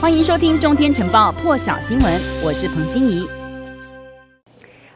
欢迎收听《中天晨报》破晓新闻，我是彭欣怡。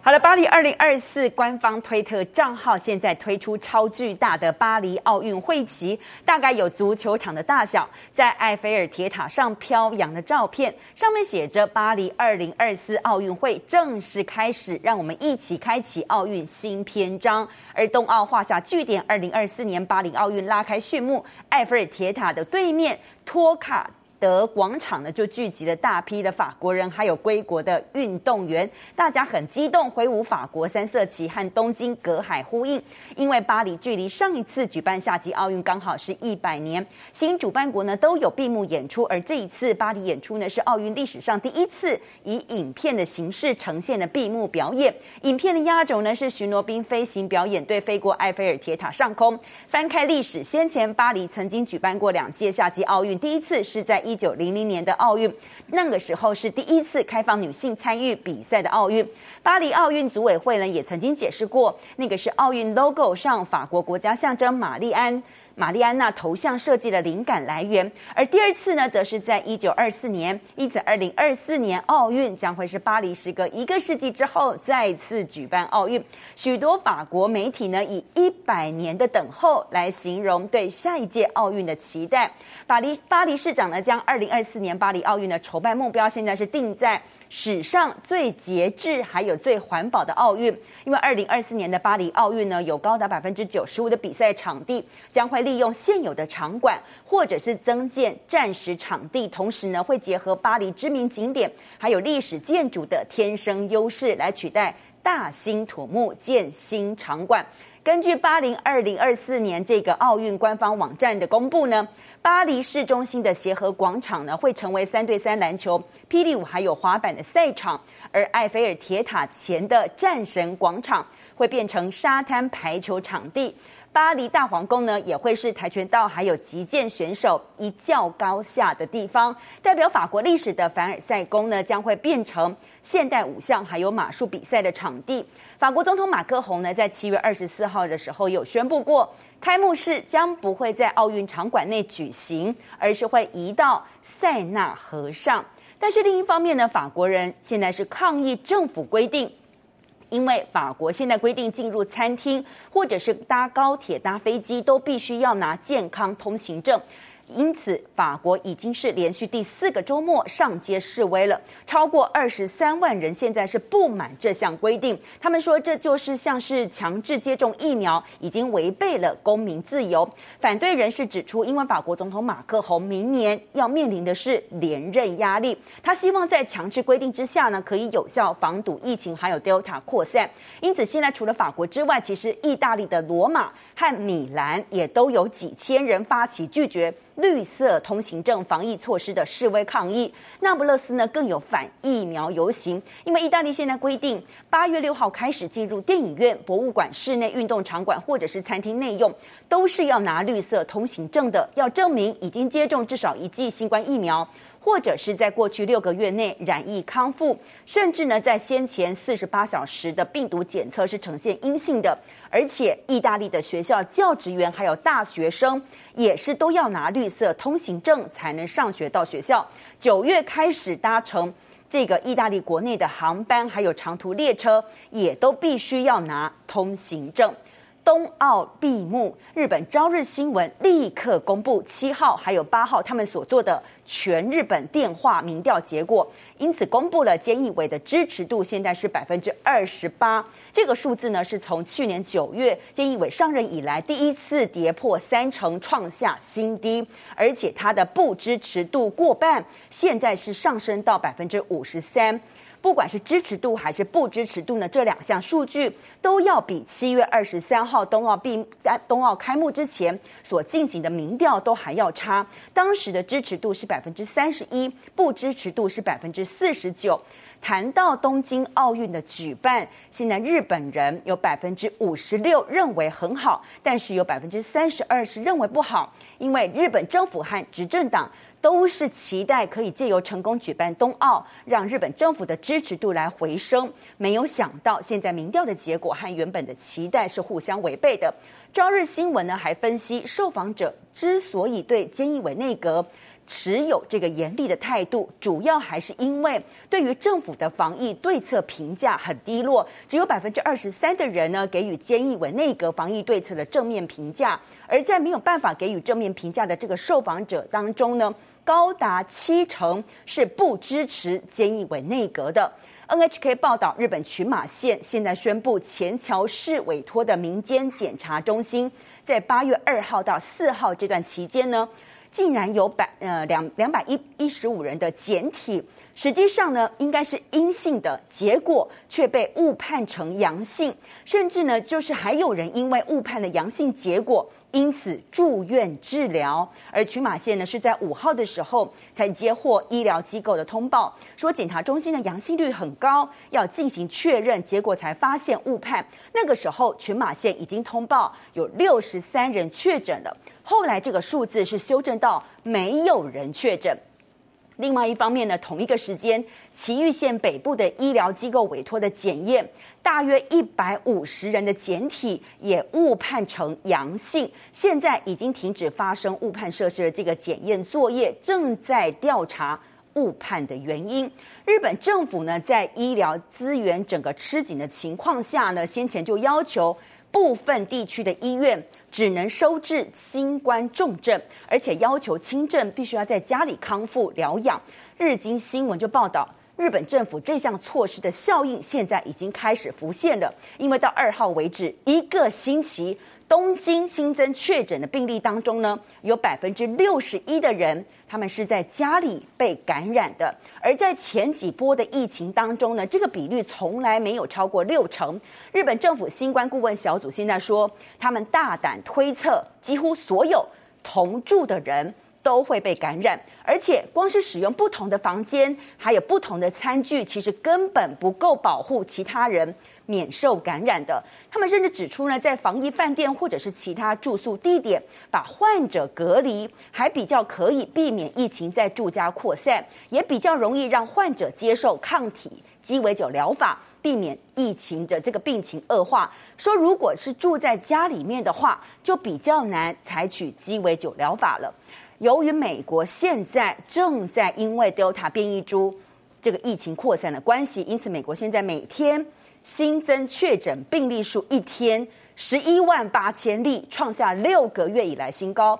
好了，巴黎二零二四官方推特账号现在推出超巨大的巴黎奥运会旗，大概有足球场的大小，在埃菲尔铁塔上飘扬的照片，上面写着“巴黎二零二四奥运会正式开始，让我们一起开启奥运新篇章”。而冬奥画下句点，二零二四年巴黎奥运拉开序幕，埃菲尔铁塔的对面托卡。德广场呢，就聚集了大批的法国人，还有归国的运动员，大家很激动，挥舞法国三色旗和东京隔海呼应。因为巴黎距离上一次举办夏季奥运刚好是一百年，新主办国呢都有闭幕演出，而这一次巴黎演出呢是奥运历史上第一次以影片的形式呈现的闭幕表演。影片的压轴呢是巡逻兵飞行表演队飞过埃菲尔铁塔上空。翻开历史，先前巴黎曾经举办过两届夏季奥运，第一次是在一一九零零年的奥运，那个时候是第一次开放女性参与比赛的奥运。巴黎奥运组委会呢也曾经解释过，那个是奥运 logo 上法国国家象征玛丽安。玛丽安娜头像设计的灵感来源，而第二次呢，则是在一九二四年。因此，二零二四年奥运将会是巴黎时隔一个世纪之后再次举办奥运。许多法国媒体呢，以一百年的等候来形容对下一届奥运的期待。巴黎巴黎市长呢，将二零二四年巴黎奥运的筹办目标现在是定在。史上最节制还有最环保的奥运，因为二零二四年的巴黎奥运呢，有高达百分之九十五的比赛场地将会利用现有的场馆，或者是增建战时场地，同时呢会结合巴黎知名景点还有历史建筑的天生优势来取代大兴土木建新场馆。根据巴黎二零二四年这个奥运官方网站的公布呢，巴黎市中心的协和广场呢会成为三对三篮球、霹雳舞还有滑板的赛场，而埃菲尔铁塔前的战神广场会变成沙滩排球场地。巴黎大皇宫呢，也会是跆拳道还有击剑选手一较高下的地方。代表法国历史的凡尔赛宫呢，将会变成现代五项还有马术比赛的场地。法国总统马克宏呢，在七月二十四号的时候有宣布过，开幕式将不会在奥运场馆内举行，而是会移到塞纳河上。但是另一方面呢，法国人现在是抗议政府规定。因为法国现在规定，进入餐厅或者是搭高铁、搭飞机，都必须要拿健康通行证。因此，法国已经是连续第四个周末上街示威了，超过二十三万人现在是不满这项规定。他们说，这就是像是强制接种疫苗，已经违背了公民自由。反对人士指出，因为法国总统马克宏明年要面临的是连任压力，他希望在强制规定之下呢，可以有效防堵疫情还有 Delta 扩散。因此，现在除了法国之外，其实意大利的罗马和米兰也都有几千人发起拒绝。绿色通行证防疫措施的示威抗议，那不勒斯呢更有反疫苗游行，因为意大利现在规定，八月六号开始进入电影院、博物馆、室内运动场馆或者是餐厅内用，都是要拿绿色通行证的，要证明已经接种至少一剂新冠疫苗。或者是在过去六个月内染疫康复，甚至呢在先前四十八小时的病毒检测是呈现阴性的，而且意大利的学校教职员还有大学生也是都要拿绿色通行证才能上学到学校。九月开始搭乘这个意大利国内的航班还有长途列车，也都必须要拿通行证。冬奥闭幕，日本朝日新闻立刻公布七号还有八号他们所做的全日本电话民调结果，因此公布了菅义伟的支持度现在是百分之二十八，这个数字呢是从去年九月菅义伟上任以来第一次跌破三成，创下新低，而且他的不支持度过半，现在是上升到百分之五十三。不管是支持度还是不支持度呢，这两项数据都要比七月二十三号冬奥闭在冬奥开幕之前所进行的民调都还要差。当时的支持度是百分之三十一，不支持度是百分之四十九。谈到东京奥运的举办，现在日本人有百分之五十六认为很好，但是有百分之三十二是认为不好，因为日本政府和执政党。都是期待可以借由成功举办冬奥，让日本政府的支持度来回升。没有想到，现在民调的结果和原本的期待是互相违背的。朝日新闻呢还分析，受访者之所以对菅义伟内阁持有这个严厉的态度，主要还是因为对于政府的防疫对策评价很低落，只有百分之二十三的人呢给予菅义伟内阁防疫对策的正面评价，而在没有办法给予正面评价的这个受访者当中呢，高达七成是不支持菅义伟内阁的。NHK 报道，日本群马县现在宣布，前桥市委托的民间检查中心，在八月二号到四号这段期间呢，竟然有百呃两两百一一十五人的检体，实际上呢应该是阴性的，结果却被误判成阳性，甚至呢就是还有人因为误判了阳性结果。因此住院治疗，而群马县呢是在五号的时候才接获医疗机构的通报，说检查中心的阳性率很高，要进行确认，结果才发现误判。那个时候群马县已经通报有六十三人确诊了，后来这个数字是修正到没有人确诊。另外一方面呢，同一个时间，埼玉县北部的医疗机构委托的检验，大约一百五十人的检体也误判成阳性，现在已经停止发生误判设施的这个检验作业，正在调查误判的原因。日本政府呢，在医疗资源整个吃紧的情况下呢，先前就要求。部分地区的医院只能收治新冠重症，而且要求轻症必须要在家里康复疗养。日经新闻就报道，日本政府这项措施的效应现在已经开始浮现了，因为到二号为止一个星期。东京新增确诊的病例当中呢，有百分之六十一的人，他们是在家里被感染的。而在前几波的疫情当中呢，这个比率从来没有超过六成。日本政府新冠顾问小组现在说，他们大胆推测，几乎所有同住的人都会被感染，而且光是使用不同的房间，还有不同的餐具，其实根本不够保护其他人。免受感染的，他们甚至指出呢，在防疫饭店或者是其他住宿地点把患者隔离，还比较可以避免疫情在住家扩散，也比较容易让患者接受抗体鸡尾酒疗法，避免疫情的这个病情恶化。说如果是住在家里面的话，就比较难采取鸡尾酒疗法了。由于美国现在正在因为 Delta 变异株这个疫情扩散的关系，因此美国现在每天。新增确诊病例数一天十一万八千例，创下六个月以来新高。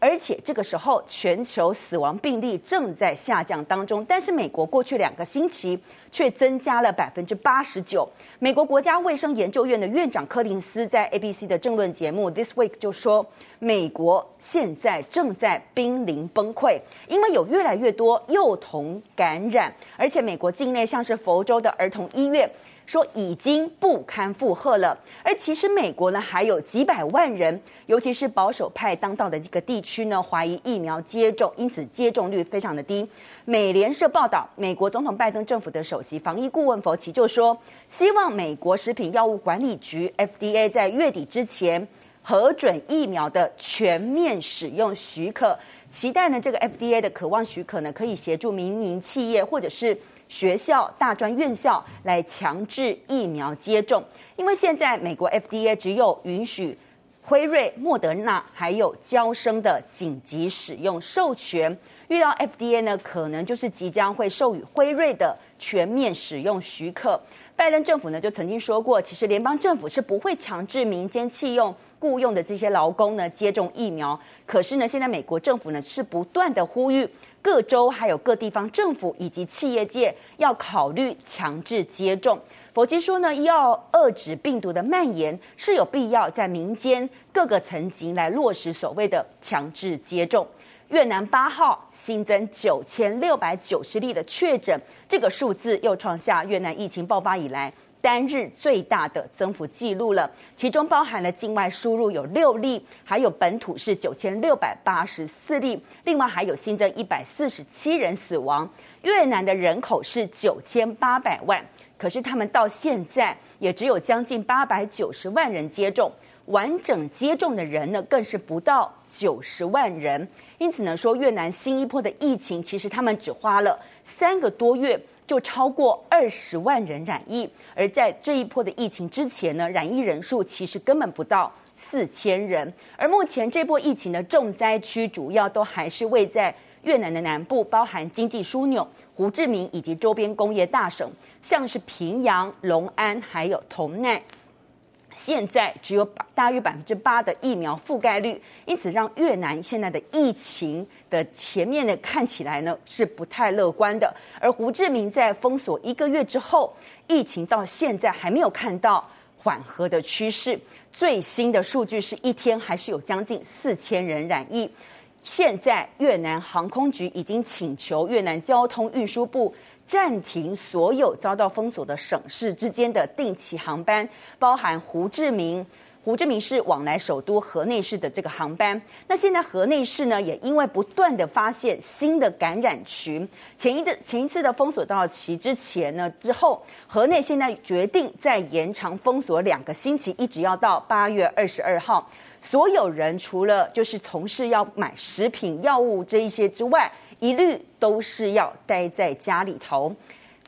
而且这个时候，全球死亡病例正在下降当中，但是美国过去两个星期却增加了百分之八十九。美国国家卫生研究院的院长柯林斯在 ABC 的政论节目 This Week 就说，美国现在正在濒临崩溃，因为有越来越多幼童感染，而且美国境内像是佛州的儿童医院。说已经不堪负荷了，而其实美国呢还有几百万人，尤其是保守派当道的这个地区呢，怀疑疫苗接种，因此接种率非常的低。美联社报道，美国总统拜登政府的首席防疫顾问佛奇就说，希望美国食品药物管理局 FDA 在月底之前核准疫苗的全面使用许可，期待呢这个 FDA 的渴望许可呢可以协助民营企业或者是。学校、大专院校来强制疫苗接种，因为现在美国 FDA 只有允许辉瑞、莫德纳还有娇生的紧急使用授权。遇到 FDA 呢，可能就是即将会授予辉瑞的全面使用许可。拜登政府呢就曾经说过，其实联邦政府是不会强制民间弃用雇佣的这些劳工呢接种疫苗。可是呢，现在美国政府呢是不断的呼吁。各州还有各地方政府以及企业界要考虑强制接种。佛奇说呢，要遏制病毒的蔓延，是有必要在民间各个层级来落实所谓的强制接种。越南八号新增九千六百九十例的确诊，这个数字又创下越南疫情爆发以来，单日最大的增幅记录了，其中包含了境外输入有六例，还有本土是九千六百八十四例，另外还有新增一百四十七人死亡。越南的人口是九千八百万，可是他们到现在也只有将近八百九十万人接种，完整接种的人呢更是不到九十万人。因此呢，说越南新一波的疫情，其实他们只花了三个多月。就超过二十万人染疫，而在这一波的疫情之前呢，染疫人数其实根本不到四千人。而目前这波疫情的重灾区，主要都还是位在越南的南部，包含经济枢纽胡志明以及周边工业大省，像是平阳、隆安还有同奈。现在只有大约百分之八的疫苗覆盖率，因此让越南现在的疫情的前面呢看起来呢是不太乐观的。而胡志明在封锁一个月之后，疫情到现在还没有看到缓和的趋势。最新的数据是一天还是有将近四千人染疫。现在越南航空局已经请求越南交通运输部。暂停所有遭到封锁的省市之间的定期航班，包含胡志明。胡志明市往来首都河内市的这个航班。那现在河内市呢，也因为不断的发现新的感染群，前一的前一次的封锁到期之前呢，之后河内现在决定再延长封锁两个星期，一直要到八月二十二号。所有人除了就是从事要买食品、药物这一些之外。一律都是要待在家里头。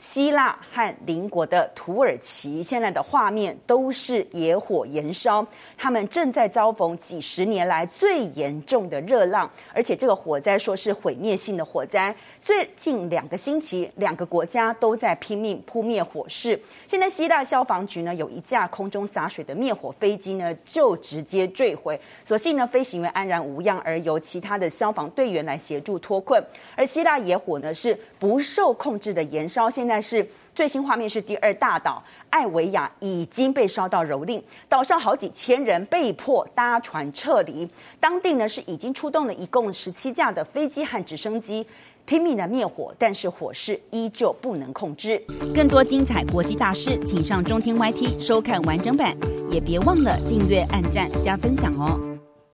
希腊和邻国的土耳其现在的画面都是野火延烧，他们正在遭逢几十年来最严重的热浪，而且这个火灾说是毁灭性的火灾。最近两个星期，两个国家都在拼命扑灭火势。现在希腊消防局呢，有一架空中洒水的灭火飞机呢，就直接坠毁，所幸呢，飞行员安然无恙，而由其他的消防队员来协助脱困。而希腊野火呢，是不受控制的延烧，现但是最新画面是第二大岛艾维亚已经被烧到蹂躏，岛上好几千人被迫搭船撤离。当地呢是已经出动了一共十七架的飞机和直升机，拼命的灭火，但是火势依旧不能控制。更多精彩国际大师，请上中天 YT 收看完整版，也别忘了订阅、按赞、加分享哦。